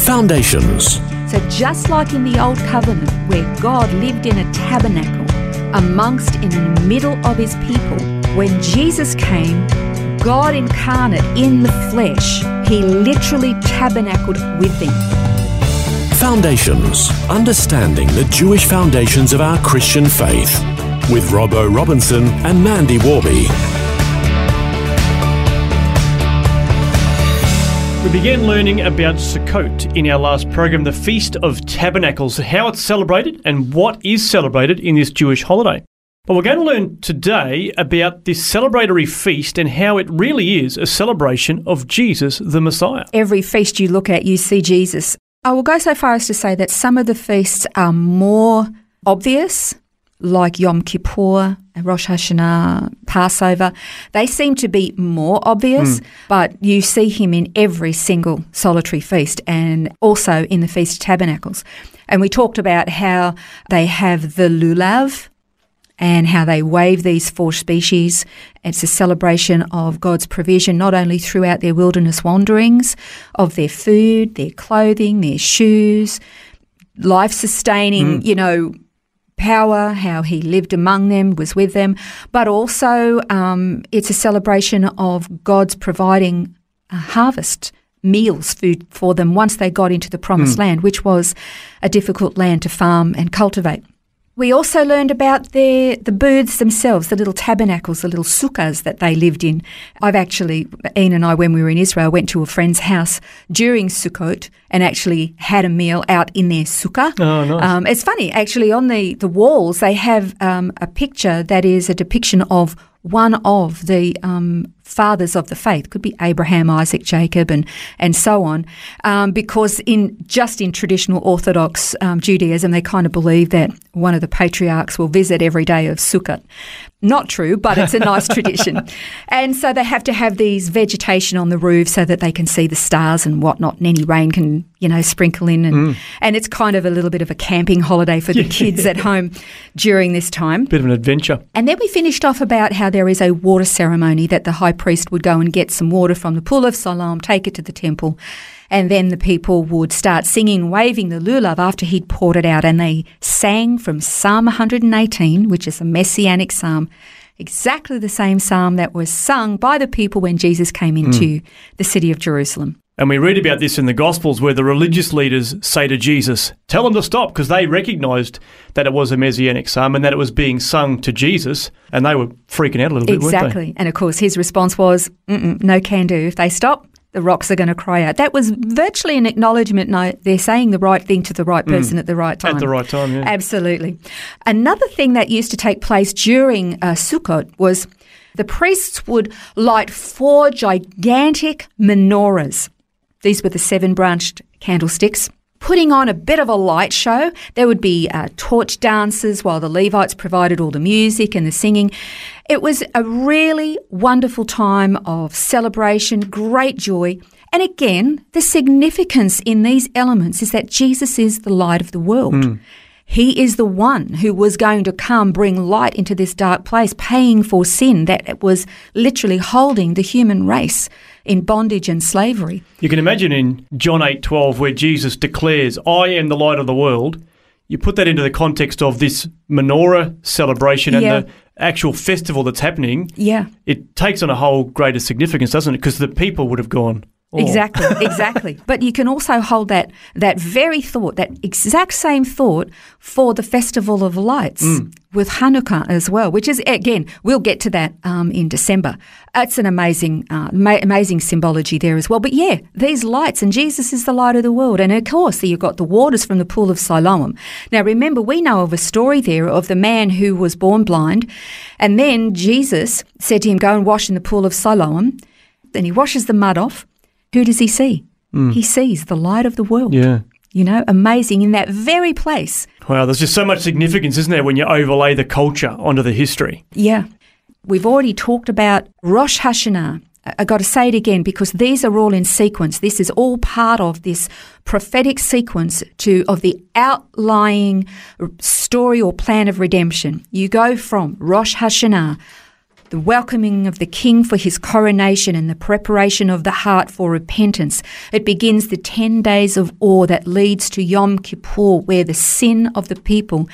Foundations. So, just like in the Old Covenant, where God lived in a tabernacle amongst in the middle of his people, when Jesus came, God incarnate in the flesh, he literally tabernacled with them. Foundations. Understanding the Jewish foundations of our Christian faith. With Robbo Robinson and Mandy Warby. We began learning about Sukkot in our last program, the Feast of Tabernacles, how it's celebrated and what is celebrated in this Jewish holiday. But we're going to learn today about this celebratory feast and how it really is a celebration of Jesus the Messiah. Every feast you look at, you see Jesus. I will go so far as to say that some of the feasts are more obvious like Yom Kippur, Rosh Hashanah, Passover, they seem to be more obvious, mm. but you see him in every single solitary feast and also in the Feast of Tabernacles. And we talked about how they have the lulav and how they wave these four species. It's a celebration of God's provision, not only throughout their wilderness wanderings, of their food, their clothing, their shoes, life sustaining, mm. you know, power, how he lived among them, was with them, but also um, it's a celebration of God's providing a harvest meals food for them once they got into the promised mm. land, which was a difficult land to farm and cultivate. We also learned about their, the booths themselves, the little tabernacles, the little sukkahs that they lived in. I've actually, Ian and I, when we were in Israel, went to a friend's house during Sukkot and actually had a meal out in their sukkah. Oh, nice. Um, it's funny, actually, on the, the walls, they have um, a picture that is a depiction of one of the um, fathers of the faith could be Abraham, Isaac, Jacob, and and so on, um, because in just in traditional Orthodox um, Judaism, they kind of believe that one of the patriarchs will visit every day of Sukkot. Not true, but it's a nice tradition. And so they have to have these vegetation on the roof so that they can see the stars and whatnot, and any rain can, you know, sprinkle in. And, mm. and it's kind of a little bit of a camping holiday for the kids at home during this time. Bit of an adventure. And then we finished off about how there is a water ceremony that the high priest would go and get some water from the pool of Siloam, take it to the temple and then the people would start singing, waving the lulav after he'd poured it out. And they sang from Psalm 118, which is a messianic psalm, exactly the same psalm that was sung by the people when Jesus came hmm. into mm. the city of Jerusalem. And we read about this in the Gospels where the religious leaders say to Jesus, Tell them to stop, because they recognized that it was a messianic psalm and that it was being sung to Jesus, and they were freaking out a little bit, Exactly. And of course, his response was, No can do. If they stop, the rocks are going to cry out. That was virtually an acknowledgement. No, they're saying the right thing to the right hmm. person mm. at the right time. At the right time, yeah. Absolutely. Another thing that used to take place during uh, Sukkot was the priests would light four gigantic menorahs. These were the seven branched candlesticks putting on a bit of a light show. There would be uh, torch dances while the Levites provided all the music and the singing. It was a really wonderful time of celebration, great joy. And again, the significance in these elements is that Jesus is the light of the world. Mm. He is the one who was going to come bring light into this dark place, paying for sin that it was literally holding the human race in bondage and slavery. You can imagine in John 8:12 where Jesus declares, "I am the light of the world." You put that into the context of this menorah celebration and yeah. the actual festival that's happening. Yeah. It takes on a whole greater significance, doesn't it? Because the people would have gone, Oh. Exactly, exactly. but you can also hold that that very thought, that exact same thought for the Festival of Lights mm. With Hanukkah as well, which is again we'll get to that um, in December. It's an amazing, uh, ma- amazing symbology there as well. But yeah, these lights and Jesus is the light of the world, and of course you've got the waters from the pool of Siloam. Now remember, we know of a story there of the man who was born blind, and then Jesus said to him, "Go and wash in the pool of Siloam." Then he washes the mud off who does he see? he sees the light of the world. Yeah. You know, amazing in that very place. Wow, there's just so much significance, isn't there, when you overlay the culture onto the history? Yeah. We've already talked about Rosh Hashanah. I- got to say it again because these are all in sequence. This is all part of this prophetic sequence to of the outlying story or plan of redemption. You go from Rosh Hashanah, the welcoming of the king for his coronation and the preparation of the heart for repentance. It begins the 10 days of awe that leads to Yom Kippur, where the sin of the people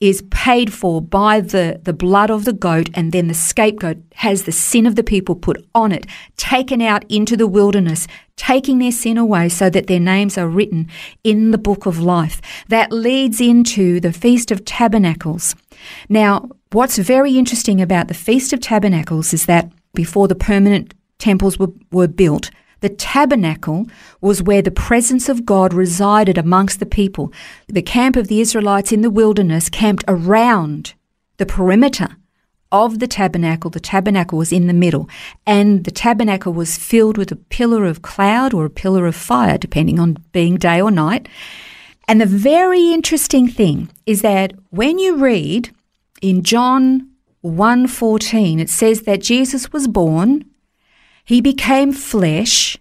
is paid for by the, the blood of the goat, and then the scapegoat has the sin of the people put on it, taken out into the wilderness, taking their sin away so that their names are written in the book of life. That leads into the Feast of Tabernacles. Now, what's very interesting about the Feast of Tabernacles is that before the permanent temples were, were built, the tabernacle was where the presence of God resided amongst the people. The camp of the Israelites in the wilderness camped around the perimeter of the tabernacle. The tabernacle was in the middle, and the tabernacle was filled with a pillar of cloud or a pillar of fire, depending on being day or night. And the very interesting thing is that when you read in John 1:14 it says that Jesus was born, he became flesh,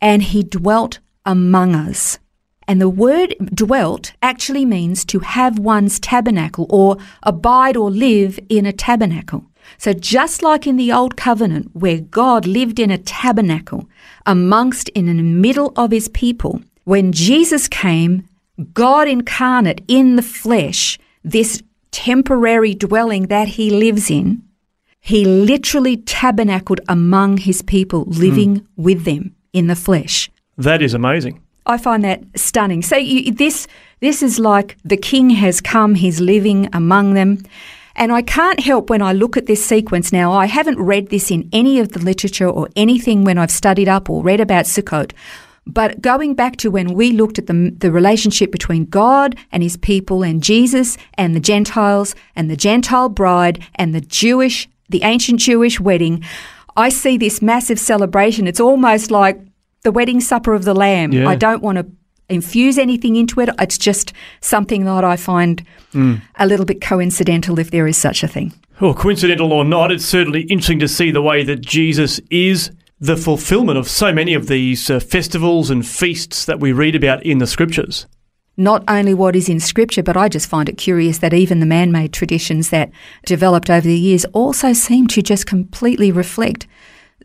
and he dwelt among us. And the word dwelt actually means to have one's tabernacle or abide or live in a tabernacle. So just like in the old covenant where God lived in a tabernacle amongst in the middle of his people, when Jesus came, God incarnate in the flesh, this temporary dwelling that he lives in, he literally tabernacled among his people, living hmm. with them in the flesh. That is amazing. I find that stunning. So you, this this is like the king has come, he's living among them. And I can't help when I look at this sequence now, I haven't read this in any of the literature or anything when I've studied up or read about Sukkot. But going back to when we looked at the, the relationship between God and his people and Jesus and the Gentiles and the Gentile bride and the Jewish, the ancient Jewish wedding, I see this massive celebration. It's almost like the wedding supper of the Lamb. Yeah. I don't want to infuse anything into it. It's just something that I find mm. a little bit coincidental, if there is such a thing. Well, coincidental or not, it's certainly interesting to see the way that Jesus is the fulfillment of so many of these uh, festivals and feasts that we read about in the scriptures. Not only what is in Scripture, but I just find it curious that even the man made traditions that developed over the years also seem to just completely reflect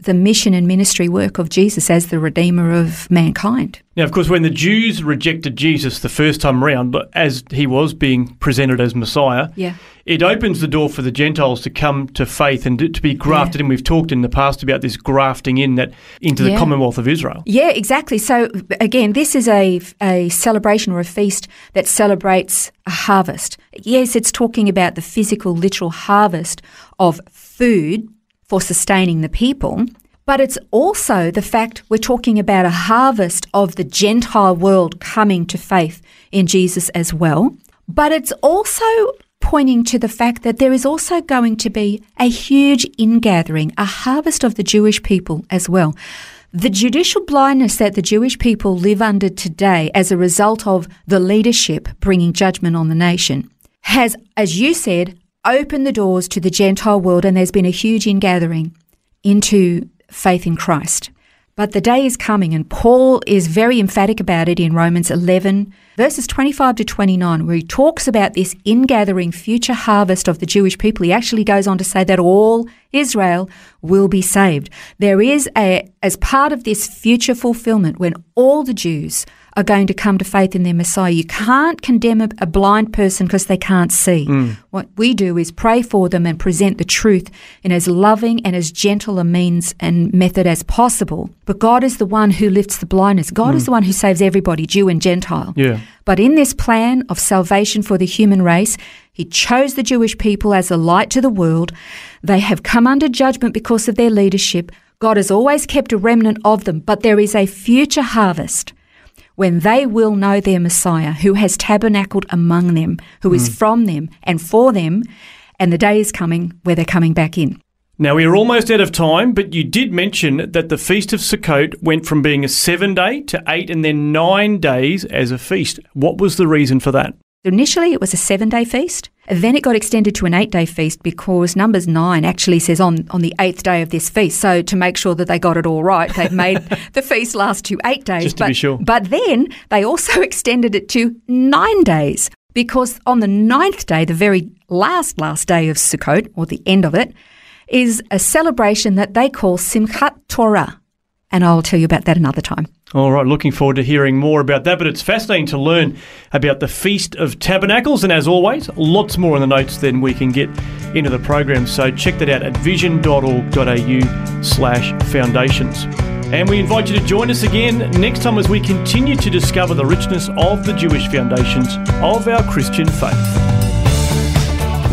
the mission and ministry work of Jesus as the Redeemer of mankind. Now, of course, when the Jews rejected Jesus the first time around, as he was being presented as Messiah, Yeah. it opens the door for the Gentiles to come to faith and to- be grafted in. We've talked in the past about this grafting in that into the Yeah. Commonwealth of Israel. Yeah, exactly. So again, this is a a celebration or a feast that celebrates a harvest. Yes, it's talking about the physical, literal harvest of food for sustaining the people, but it's also the fact we're talking about a harvest of the Gentile world coming to faith in Jesus as well. But it's also pointing to the fact that there is also going to be a huge ingathering, a harvest of the Jewish people as well. The judicial blindness that the Jewish people live under today as a result of the leadership bringing judgment on the nation has, as you said, opened the doors to the Gentile world and there's been a huge ingathering into faith in Christ. But the day is coming, and Paul is very emphatic about it in Romans 11, verses 25 to 29, where he talks about this ingathering future harvest of the Jewish people. He actually goes on to say that all Israel will be saved. There is a, as part of this future fulfillment, when all the Jews are going to come to faith in their Messiah. You can't condemn a, a blind person because they can't see. Mm. What we do is pray for them and present the truth in as loving and as gentle a means and method as possible. But God is the one who lifts the blindness. God is mm. the one who saves everybody, Jew and Gentile. Yeah. But in this plan of salvation for the human race, he chose the Jewish people as a light to the world. They have come under judgment because of their leadership. God has always kept a remnant of them, but there is a future harvest when they will know their Messiah, who has tabernacled among them, who is hmm. from them and for them, and the day is coming where they're coming back in. Now, we are almost out of time, but you did mention that the Feast of Sukkot went from being a seven day to eight and then nine days as a feast. What was the reason for that? Initially, it was a seven day feast. Then it got extended to an eight day feast because Numbers 9 actually says on, on the eighth day of this feast. So, to make sure that they got it all right, they've made the feast last to eight days. Just to but, be sure. But then they also extended it to nine days because on the ninth day, the very last, last day of Sukkot, or the end of it, is a celebration that they call Simchat Torah. And I'll tell you about that another time. All right, looking forward to hearing more about that. But it's fascinating to learn about the Feast of Tabernacles. And as always, lots more in the notes than we can get into the program. So check that out at vision.org.au slash foundations. And we invite you to join us again next time as we continue to discover the richness of the Jewish foundations of our Christian faith.